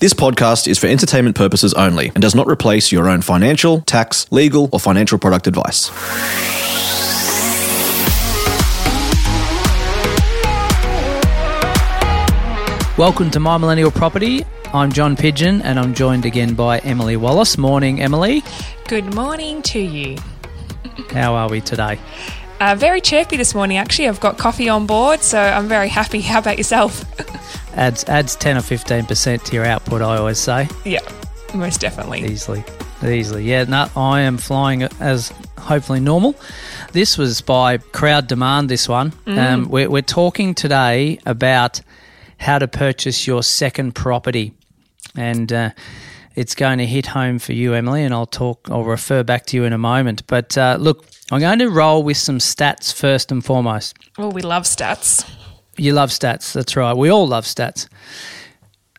This podcast is for entertainment purposes only and does not replace your own financial, tax, legal, or financial product advice. Welcome to My Millennial Property. I'm John Pidgeon and I'm joined again by Emily Wallace. Morning, Emily. Good morning to you. How are we today? Uh, very chirpy this morning, actually. I've got coffee on board, so I'm very happy. How about yourself? Adds adds 10 or 15% to your output, I always say. yeah, most definitely. Easily. Easily. Yeah, no, I am flying as hopefully normal. This was by crowd demand, this one. Um, we're, we're talking today about how to purchase your second property. And uh, it's going to hit home for you, Emily, and I'll talk, I'll refer back to you in a moment. But uh, look, I'm going to roll with some stats first and foremost. Well, we love stats. You love stats, that's right. We all love stats.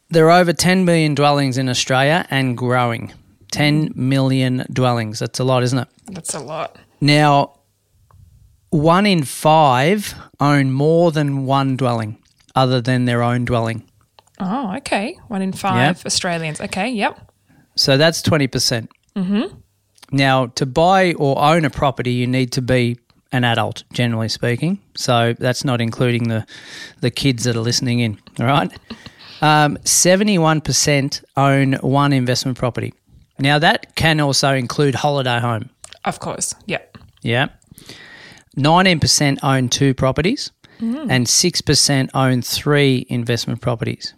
There are over 10 million dwellings in Australia and growing. 10 million dwellings. That's a lot, isn't it? That's a lot. Now, one in five own more than one dwelling other than their own dwelling. Oh, okay. One in five Australians. Okay, yep. So that's 20%. percent Mm-hmm. Now, to buy or own a property, you need to be an adult, generally speaking. So that's not including the, the kids that are listening in, all right? Um, 71% own one investment property. Now, that can also include holiday home. Of course. Yep. Yeah. 19% own two properties and 6% own three investment properties.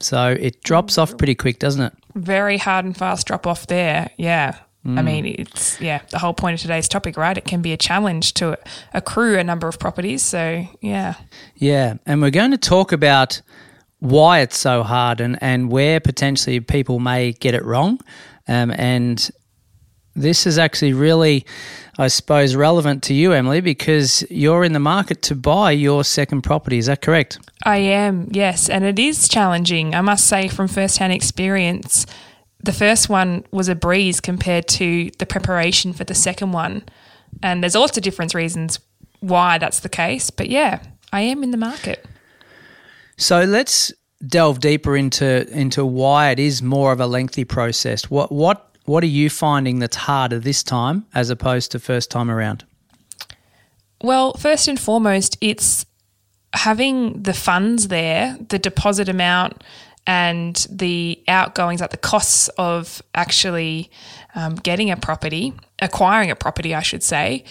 So it drops off pretty quick, doesn't it? Very hard and fast drop off there. Yeah. I mean, it's, yeah, the whole point of today's topic, right? It can be a challenge to accrue a number of properties. So, yeah. Yeah. And we're going to talk about why it's so hard and, and where potentially people may get it wrong. Um, and this is actually really, I suppose, relevant to you, Emily, because you're in the market to buy your second property. Is that correct? I am, yes. And it is challenging. I must say, from firsthand experience, the first one was a breeze compared to the preparation for the second one. And there's lots of different reasons why that's the case. But yeah, I am in the market. So let's delve deeper into into why it is more of a lengthy process. What what what are you finding that's harder this time as opposed to first time around? Well, first and foremost, it's having the funds there, the deposit amount, and the outgoings, like the costs of actually um, getting a property, acquiring a property, I should say,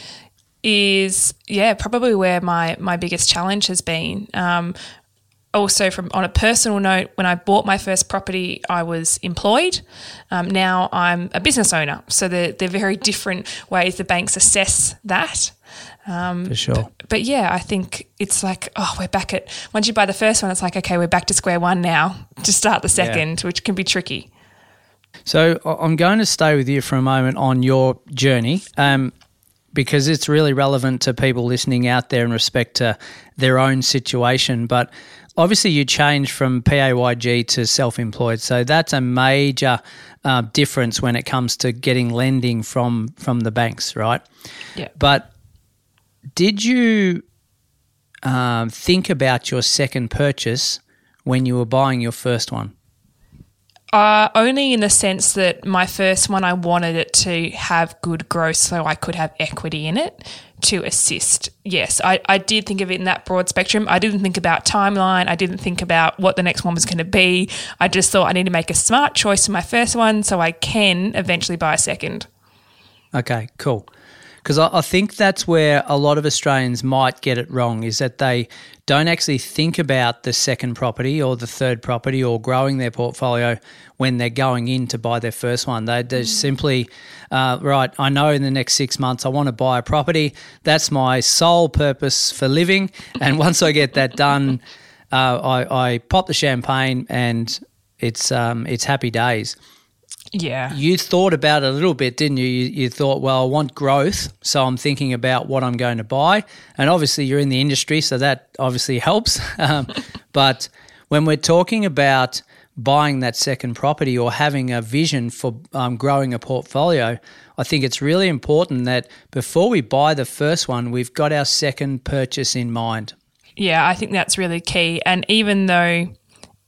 is yeah probably where my my biggest challenge has been. Um, also, from on a personal note, when I bought my first property, I was employed. Um, now I'm a business owner, so they're, they're very different ways the banks assess that. For sure. But yeah, I think it's like, oh, we're back at, once you buy the first one, it's like, okay, we're back to square one now to start the second, which can be tricky. So I'm going to stay with you for a moment on your journey, um, because it's really relevant to people listening out there in respect to their own situation. But obviously, you changed from PAYG to self-employed, so that's a major uh, difference when it comes to getting lending from from the banks, right? Yeah. But did you um, think about your second purchase when you were buying your first one? Uh, only in the sense that my first one, I wanted it to have good growth so I could have equity in it to assist. Yes, I, I did think of it in that broad spectrum. I didn't think about timeline. I didn't think about what the next one was going to be. I just thought I need to make a smart choice for my first one so I can eventually buy a second. Okay, cool. Because I, I think that's where a lot of Australians might get it wrong is that they don't actually think about the second property or the third property or growing their portfolio when they're going in to buy their first one. They, they're simply, uh, right, I know in the next six months I want to buy a property. That's my sole purpose for living. And once I get that done, uh, I, I pop the champagne and it's um, it's happy days. Yeah. You thought about it a little bit, didn't you? you? You thought, well, I want growth, so I'm thinking about what I'm going to buy. And obviously, you're in the industry, so that obviously helps. Um, but when we're talking about buying that second property or having a vision for um, growing a portfolio, I think it's really important that before we buy the first one, we've got our second purchase in mind. Yeah, I think that's really key. And even though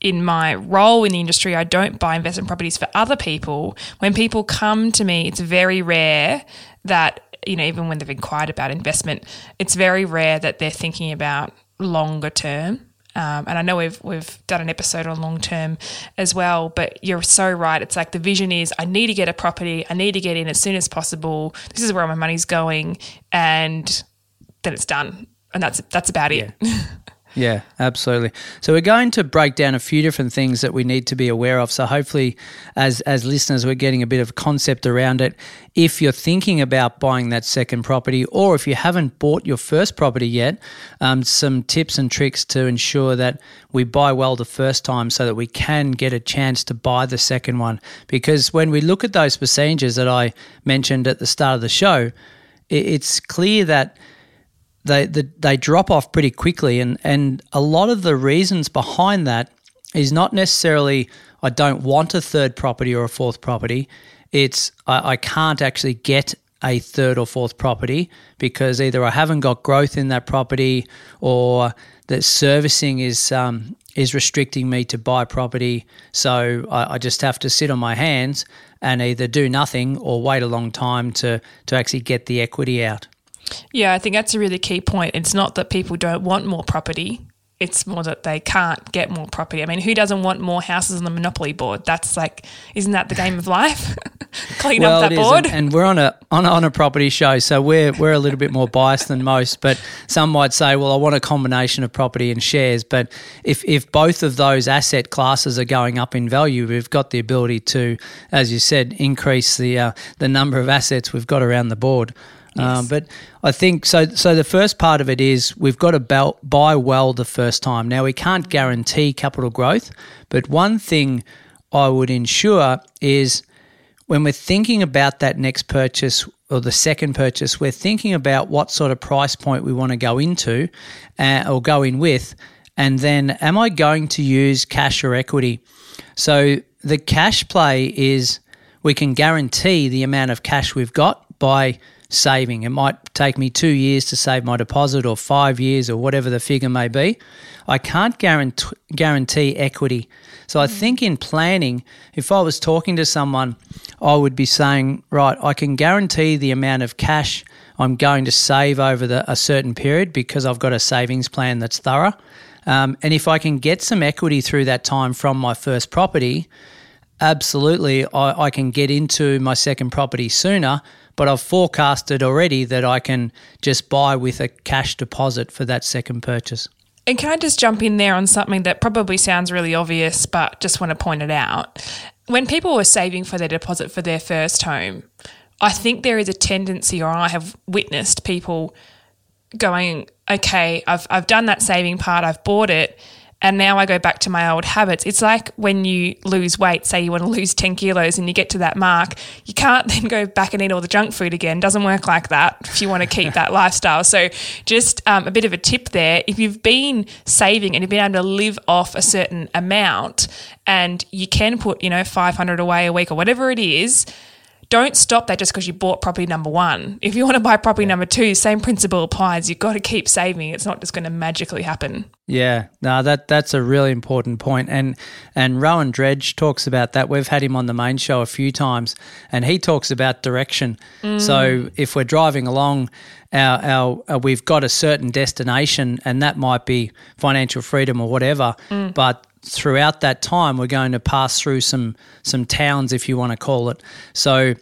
in my role in the industry, I don't buy investment properties for other people. When people come to me, it's very rare that, you know, even when they've inquired about investment, it's very rare that they're thinking about longer term. Um, and I know we've we've done an episode on long term as well, but you're so right. It's like the vision is I need to get a property, I need to get in as soon as possible. This is where my money's going, and then it's done, and that's that's about it. Yeah. Absolutely. So we're going to break down a few different things that we need to be aware of. So hopefully, as as listeners, we're getting a bit of concept around it. If you're thinking about buying that second property, or if you haven't bought your first property yet, um, some tips and tricks to ensure that we buy well the first time, so that we can get a chance to buy the second one. Because when we look at those procedures that I mentioned at the start of the show, it's clear that they, they, they drop off pretty quickly. And, and a lot of the reasons behind that is not necessarily I don't want a third property or a fourth property. It's I, I can't actually get a third or fourth property because either I haven't got growth in that property or that servicing is um, is restricting me to buy property. So I, I, just have to sit on my hands and either do nothing or wait a long time to to actually get the equity out. Yeah, I think that's a really key point. It's not that people don't want more property. It's more that they can't get more property. I mean, who doesn't want more houses on the monopoly board? That's like, isn't that the game of life? Clean well, up that board. And, and, we're on a on, on a property show, so we're we're a little bit more biased than most. But some might say, well, I want a combination of property and shares. But if if both of those asset classes are going up in value, we've got the ability to, as you said, increase the uh, the number of assets we've got around the board. Um, but I think so. So the first part of it is we've got to buy well the first time. Now we can't guarantee capital growth, but one thing I would ensure is when we're thinking about that next purchase or the second purchase, we're thinking about what sort of price point we want to go into uh, or go in with, and then am I going to use cash or equity? So the cash play is we can guarantee the amount of cash we've got by saving. It might take me two years to save my deposit or five years or whatever the figure may be. I can't guarantee, guarantee equity. So I think in planning, if I was talking to someone, I would be saying, right, I can guarantee the amount of cash I'm going to save over the, a certain period because I've got a savings plan that's thorough. Um, and if I can get some equity through that time from my first property, absolutely, I, I can get into my second property sooner but I've forecasted already that I can just buy with a cash deposit for that second purchase. And can I just jump in there on something that probably sounds really obvious, but just want to point it out? When people were saving for their deposit for their first home, I think there is a tendency, or I have witnessed people going, okay, I've, I've done that saving part, I've bought it, and now I go back to my old habits. It's like when you lose weight, say you want to lose 10 kilos and you get to that mark, you can't then go back and eat all the junk food again. Doesn't work like that if you want to keep that lifestyle. So, just um, a bit of a tip there. If you've been saving and you've been able to live off a certain amount and you can put, you know, 500 away a week or whatever it is, don't stop that just because you bought property number one. If you want to buy property yeah. number two, same principle applies. You've got to keep saving. It's not just going to magically happen. Yeah, no, that that's a really important point. And and Rowan Dredge talks about that. We've had him on the main show a few times, and he talks about direction. Mm. So if we're driving along, our, our uh, we've got a certain destination, and that might be financial freedom or whatever. Mm. But throughout that time, we're going to pass through some some towns, if you want to call it. So,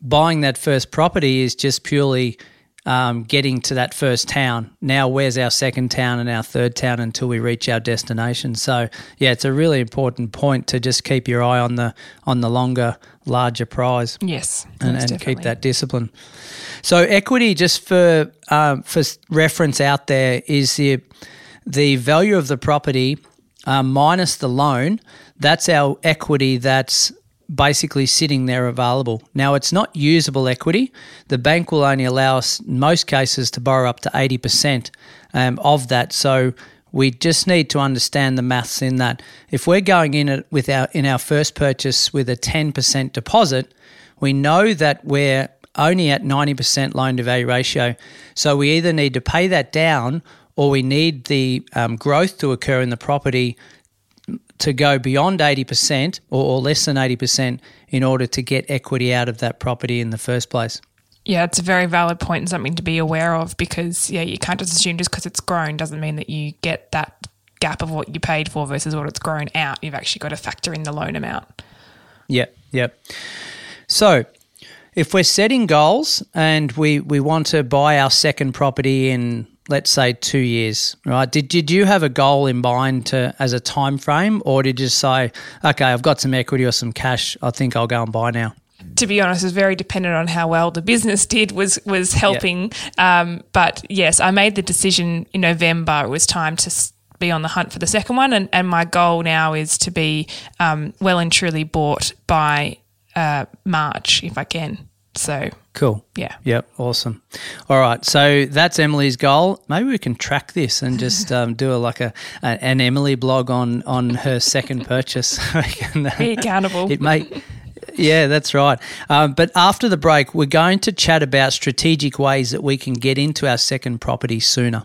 buying that first property is just purely um, getting to that first town. Now, where's our second town and our third town until we reach our destination? So, yeah, it's a really important point to just keep your eye on the on the longer, larger prize. Yes, and, and keep that discipline. So, equity, just for um, for reference out there, is the the value of the property uh, minus the loan, that's our equity that's basically sitting there available. Now, it's not usable equity. The bank will only allow us, in most cases, to borrow up to 80% um, of that. So we just need to understand the maths in that. If we're going in it with our in our first purchase with a 10% deposit, we know that we're only at 90% loan to value ratio. So we either need to pay that down or we need the um, growth to occur in the property to go beyond 80% or, or less than 80% in order to get equity out of that property in the first place. Yeah, it's a very valid point and something to be aware of because, yeah, you can't just assume just because it's grown doesn't mean that you get that gap of what you paid for versus what it's grown out. You've actually got to factor in the loan amount. Yep, yep. So if we're setting goals and we, we want to buy our second property in let's say two years, right? Did did you have a goal in mind to as a time frame, or did you say, okay, I've got some equity or some cash, I think I'll go and buy now? to be honest, was very dependent on how well the business did was was helping. Yep. Um, but yes, I made the decision in November. It was time to be on the hunt for the second one, and, and my goal now is to be um, well and truly bought by uh, March if I can. So cool. Yeah. Yep. Awesome. All right. So that's Emily's goal. Maybe we can track this and just um, do a like a, a, an Emily blog on on her second purchase. Be accountable. It may. Yeah, that's right. Um, but after the break, we're going to chat about strategic ways that we can get into our second property sooner.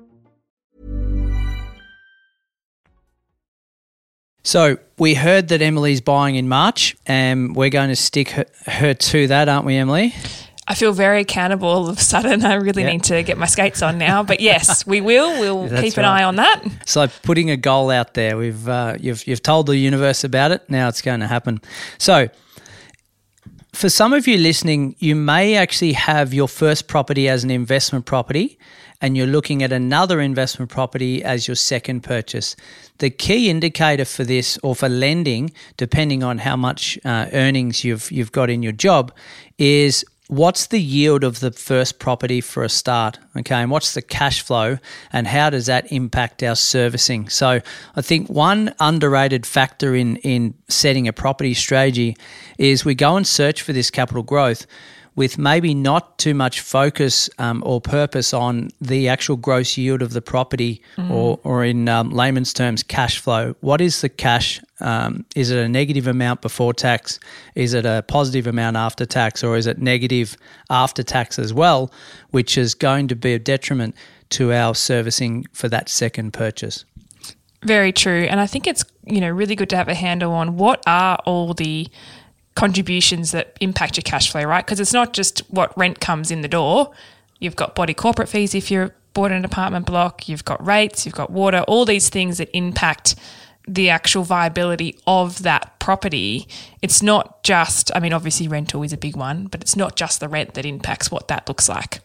So we heard that Emily's buying in March, and we're going to stick her, her to that, aren't we, Emily? I feel very accountable all of a sudden. I really yep. need to get my skates on now. But yes, we will. We'll keep an right. eye on that. So putting a goal out there. We've uh, you've you've told the universe about it. Now it's going to happen. So for some of you listening, you may actually have your first property as an investment property and you're looking at another investment property as your second purchase. The key indicator for this or for lending, depending on how much uh, earnings you've you've got in your job, is what's the yield of the first property for a start okay? And what's the cash flow and how does that impact our servicing? So i think one underrated factor in in setting a property strategy is we go and search for this capital growth with maybe not too much focus um, or purpose on the actual gross yield of the property mm. or, or in um, layman's terms, cash flow. What is the cash? Um, is it a negative amount before tax? Is it a positive amount after tax? Or is it negative after tax as well, which is going to be a detriment to our servicing for that second purchase? Very true. And I think it's, you know, really good to have a handle on what are all the contributions that impact your cash flow, right? Because it's not just what rent comes in the door. You've got body corporate fees if you're bought an apartment block, you've got rates, you've got water, all these things that impact the actual viability of that property. It's not just, I mean, obviously rental is a big one, but it's not just the rent that impacts what that looks like.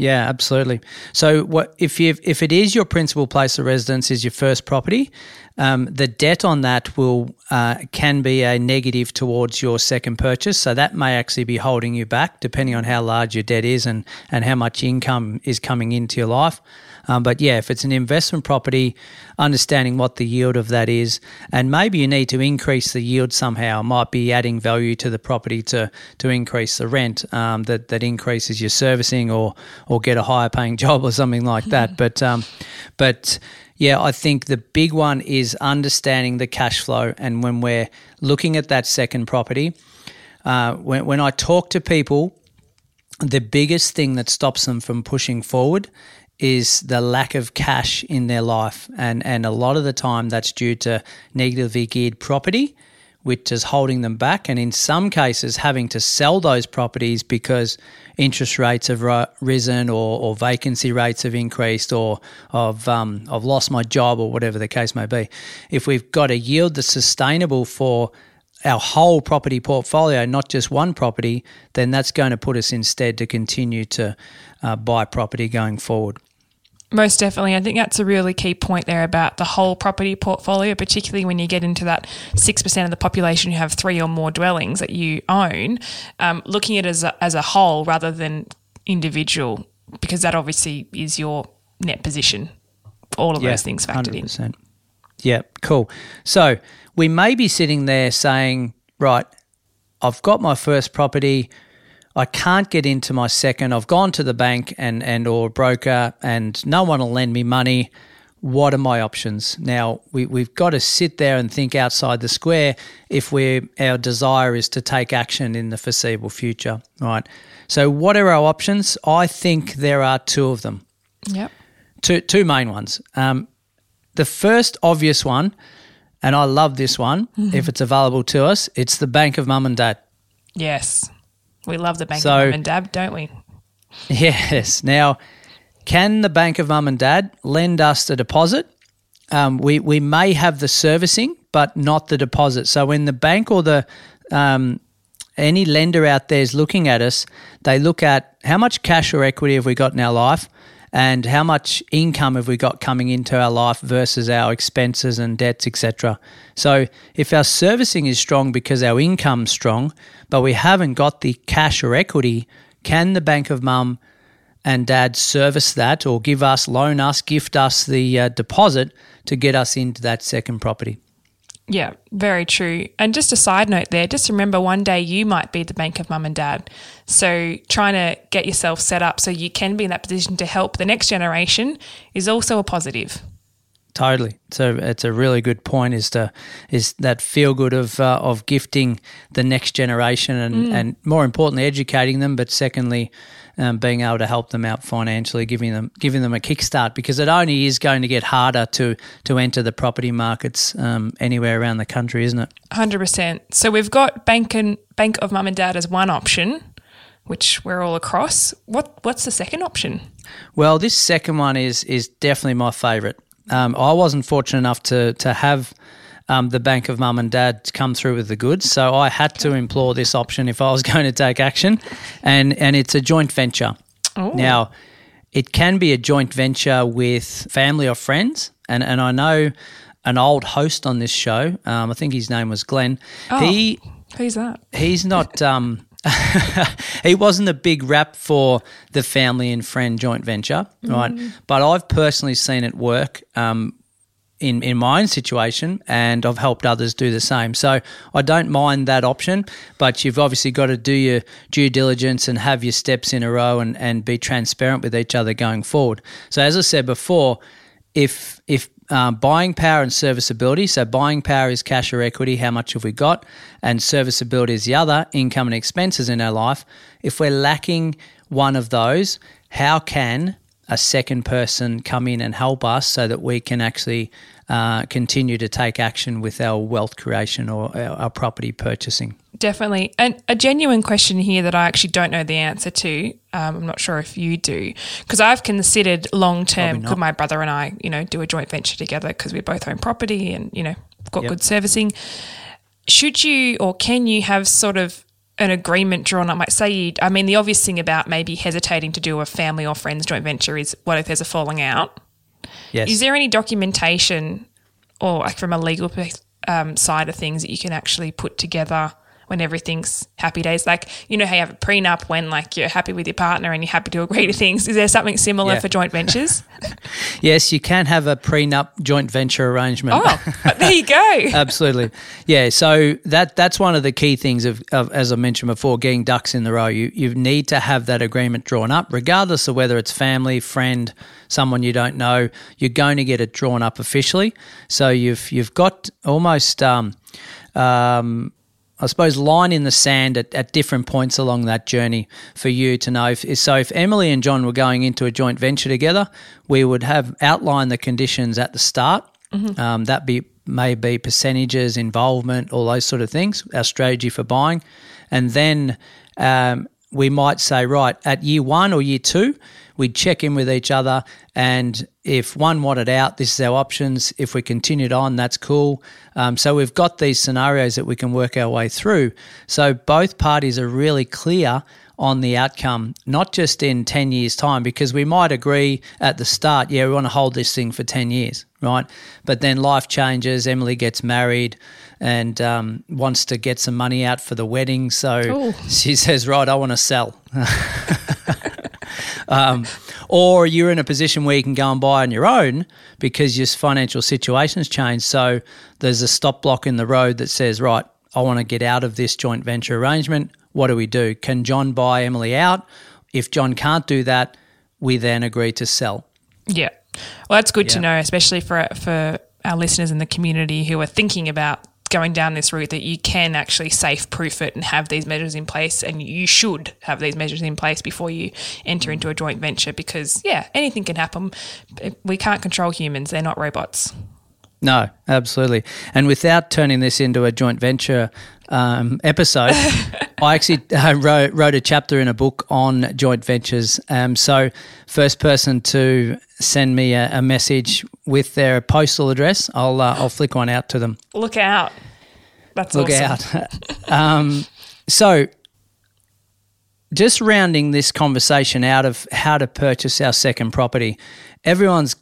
Yeah, absolutely. So, what if you if it is your principal place of residence is your first property, um, the debt on that will uh, can be a negative towards your second purchase. So that may actually be holding you back, depending on how large your debt is and and how much income is coming into your life. Um, but yeah, if it's an investment property, understanding what the yield of that is, and maybe you need to increase the yield somehow. It might be adding value to the property to to increase the rent um, that that increases your servicing or or get a higher paying job or something like that. But um, but yeah, I think the big one is understanding the cash flow, and when we're looking at that second property, uh, when when I talk to people the biggest thing that stops them from pushing forward is the lack of cash in their life. And, and a lot of the time, that's due to negatively geared property, which is holding them back. And in some cases, having to sell those properties because interest rates have risen or, or vacancy rates have increased or I've, um, I've lost my job or whatever the case may be. If we've got a yield that's sustainable for our whole property portfolio, not just one property, then that's going to put us instead to continue to uh, buy property going forward. Most definitely. I think that's a really key point there about the whole property portfolio, particularly when you get into that 6% of the population who have three or more dwellings that you own, um, looking at it as a, as a whole rather than individual, because that obviously is your net position. All of yeah, those things factored 100%. in. Yeah, cool. So we may be sitting there saying, right, I've got my first property I can't get into my second. I've gone to the bank and, and or broker and no one will lend me money. What are my options? Now we, we've got to sit there and think outside the square if we our desire is to take action in the foreseeable future. Right. So what are our options? I think there are two of them. Yep. Two two main ones. Um, the first obvious one, and I love this one, mm-hmm. if it's available to us, it's the bank of mum and dad. Yes. We love the bank so, of mum and dad, don't we? Yes. Now, can the bank of mum and dad lend us the deposit? Um, we we may have the servicing, but not the deposit. So when the bank or the um, any lender out there is looking at us, they look at how much cash or equity have we got in our life, and how much income have we got coming into our life versus our expenses and debts, etc. So if our servicing is strong because our income's strong, but we haven't got the cash or equity, can the bank of mum and dad service that or give us, loan us, gift us the uh, deposit to get us into that second property? Yeah, very true. And just a side note there, just remember one day you might be the bank of mum and dad. So trying to get yourself set up so you can be in that position to help the next generation is also a positive. Totally. So it's a really good point. Is to is that feel good of uh, of gifting the next generation and mm. and more importantly educating them, but secondly um, being able to help them out financially, giving them giving them a kickstart because it only is going to get harder to to enter the property markets um, anywhere around the country, isn't it? Hundred percent. So we've got bank and bank of mum and dad as one option, which we're all across. What what's the second option? Well, this second one is is definitely my favourite. Um, I wasn't fortunate enough to to have um, the bank of mum and dad come through with the goods. So I had to implore this option if I was going to take action, and and it's a joint venture. Ooh. Now, it can be a joint venture with family or friends, and and I know an old host on this show. Um, I think his name was Glen. Oh, he who's that? He's not. Um, he wasn't a big rap for the family and friend joint venture, right? Mm. But I've personally seen it work um, in, in my own situation and I've helped others do the same. So I don't mind that option, but you've obviously got to do your due diligence and have your steps in a row and, and be transparent with each other going forward. So as I said before, if if um, buying power and serviceability. So, buying power is cash or equity, how much have we got? And serviceability is the other, income and expenses in our life. If we're lacking one of those, how can a second person come in and help us so that we can actually uh, continue to take action with our wealth creation or our, our property purchasing? Definitely. And a genuine question here that I actually don't know the answer to. Um, I'm not sure if you do, because I've considered long term. Could my brother and I, you know, do a joint venture together because we both own property and you know got yep. good servicing? Should you or can you have sort of an agreement drawn up? Like, say I mean, the obvious thing about maybe hesitating to do a family or friends joint venture is what if there's a falling out? Yes. Is there any documentation or like from a legal um, side of things that you can actually put together when everything's happy days? Like, you know how you have a prenup when like you're happy with your partner and you're happy to agree to things. Is there something similar Yeah. for joint ventures? yes, you can have a prenup joint venture arrangement. oh, there you go. Absolutely, yeah. So that that's one of the key things of, of as I mentioned before, getting ducks in the row. You you need to have that agreement drawn up, regardless of whether it's family, friend, someone you don't know. You're going to get it drawn up officially. So you've you've got almost. Um, um, I suppose line in the sand at, at different points along that journey for you to know. If, so if Emily and John were going into a joint venture together, we would have outlined the conditions at the start. Um, that be may be percentages, involvement, all those sort of things. Our strategy for buying, and then um, we might say, right, at year one or year two, we'd check in with each other. And if one wanted out, this is our options. If we continued on, that's cool. Um, so we've got these scenarios that we can work our way through. So both parties are really clear on the outcome, not just in 10 years' time, because we might agree at the start, yeah, we want to hold this thing for 10 years, right? But then life changes, Emily gets married and um, wants to get some money out for the wedding. So Ooh. she says, right, I want to sell. um, or you're in a position where you can go and buy on your own because your financial situation's changed. So there's a stop block in the road that says, right, I want to get out of this joint venture arrangement. What do we do? Can John buy Emily out? If John can't do that, we then agree to sell. Yeah. Well, that's good to know, especially for for our listeners in the community who are thinking about going down this route that you can actually safe proof it and have these measures in place and you should have these measures in place before you enter into a joint venture because yeah anything can happen we can't control humans they're not robots No, absolutely. And without turning this into a joint venture um, episode, I actually uh, wrote, wrote a chapter in a book on joint ventures. Um, so, first person to send me a, a message with their postal address, I'll uh, I'll flick one out to them. look out that's Look awesome. out. um, so, just rounding this conversation out of how to purchase our second property, everyone's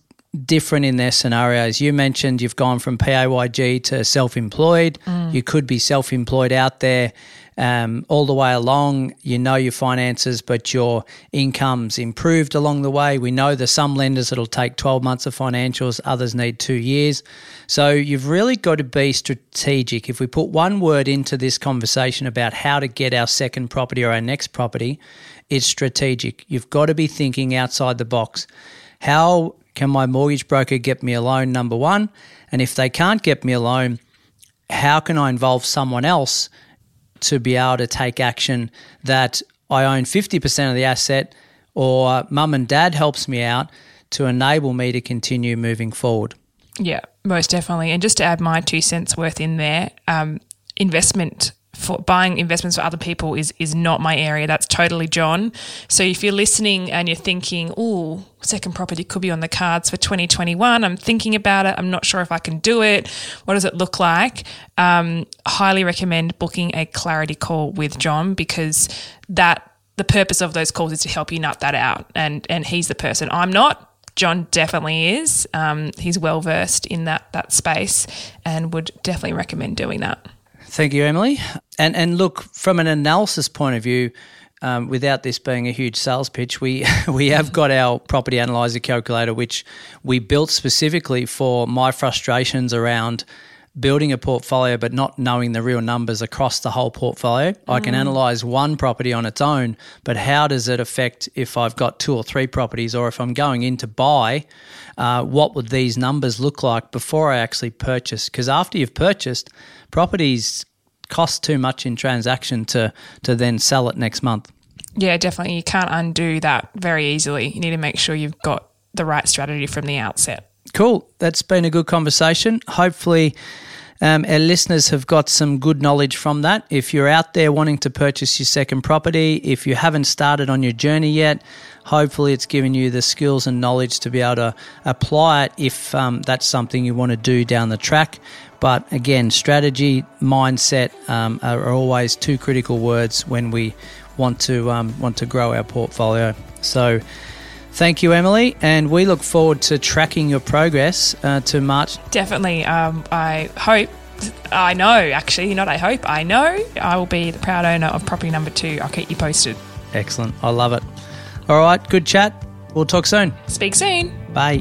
different in their scenarios. You mentioned you've gone from PAYG to self employed. You could be self employed out there. Um, all the way along, you know your finances, but your income's improved along the way. We know there's some lenders that'll take 12 months of financials, others need two years. So you've really got to be strategic. If we put one word into this conversation about how to get our second property or our next property, it's strategic. You've got to be thinking outside the box. How can my mortgage broker get me a loan? Number one. And if they can't get me a loan, how can I involve someone else to be able to take action that I own 50% of the asset or mum and dad helps me out to enable me to continue moving forward? Yeah, most definitely. And just to add my two cents worth in there, um, investment for buying investments for other people is is not my area. That's totally John. So if you're listening and you're thinking, "Oh, second property could be on the cards for 2021," I'm thinking about it. I'm not sure if I can do it. What does it look like? Um, highly recommend booking a clarity call with John because that the purpose of those calls is to help you nut that out. And and he's the person. I'm not. John definitely is. Um, he's well versed in that that space, and would definitely recommend doing that. Thank you, Emily. And and look from an analysis point of view, um, without this being a huge sales pitch, we we have got our property analyzer calculator, which we built specifically for my frustrations around building a portfolio but not knowing the real numbers across the whole portfolio. I can analyze one property on its own, but how does it affect if I've got two or three properties or if I'm going in to buy? Uh, what would these numbers look like before I actually purchase? Because after you've purchased, properties cost too much in transaction to to then sell it next month. Yeah, definitely. You can't undo that very easily. You need to make sure you've got the right strategy from the outset. Cool. That's been a good conversation. Hopefully, um, our listeners have got some good knowledge from that. If you're out there wanting to purchase your second property, if you haven't started on your journey yet, hopefully it's given you the skills and knowledge to be able to apply it if um, that's something you want to do down the track. But again, strategy, mindset um, are always two critical words when we want to um, want to grow our portfolio. So, thank you, Emily, and we look forward to tracking your progress uh, to March. Definitely. Um, I hope. I know, actually, not I hope, I know I will be the proud owner of property number two. I'll keep you posted. Excellent. I love it. All right, good chat. We'll talk soon. Speak soon. Bye.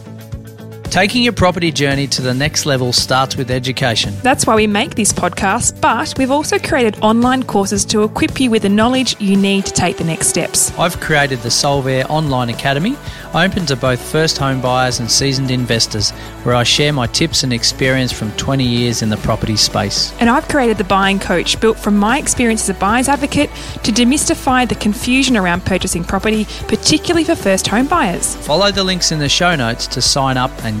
Taking your property journey to the next level starts with education. That's why we make this podcast, but we've also created online courses to equip you with the knowledge you need to take the next steps. I've created the Solvere Online Academy, open to both first home buyers and seasoned investors, where I share my tips and experience from 20 years in the property space. And I've created the Buying Coach, built from my experience as a buyer's advocate to demystify the confusion around purchasing property, particularly for first home buyers. Follow the links in the show notes to sign up and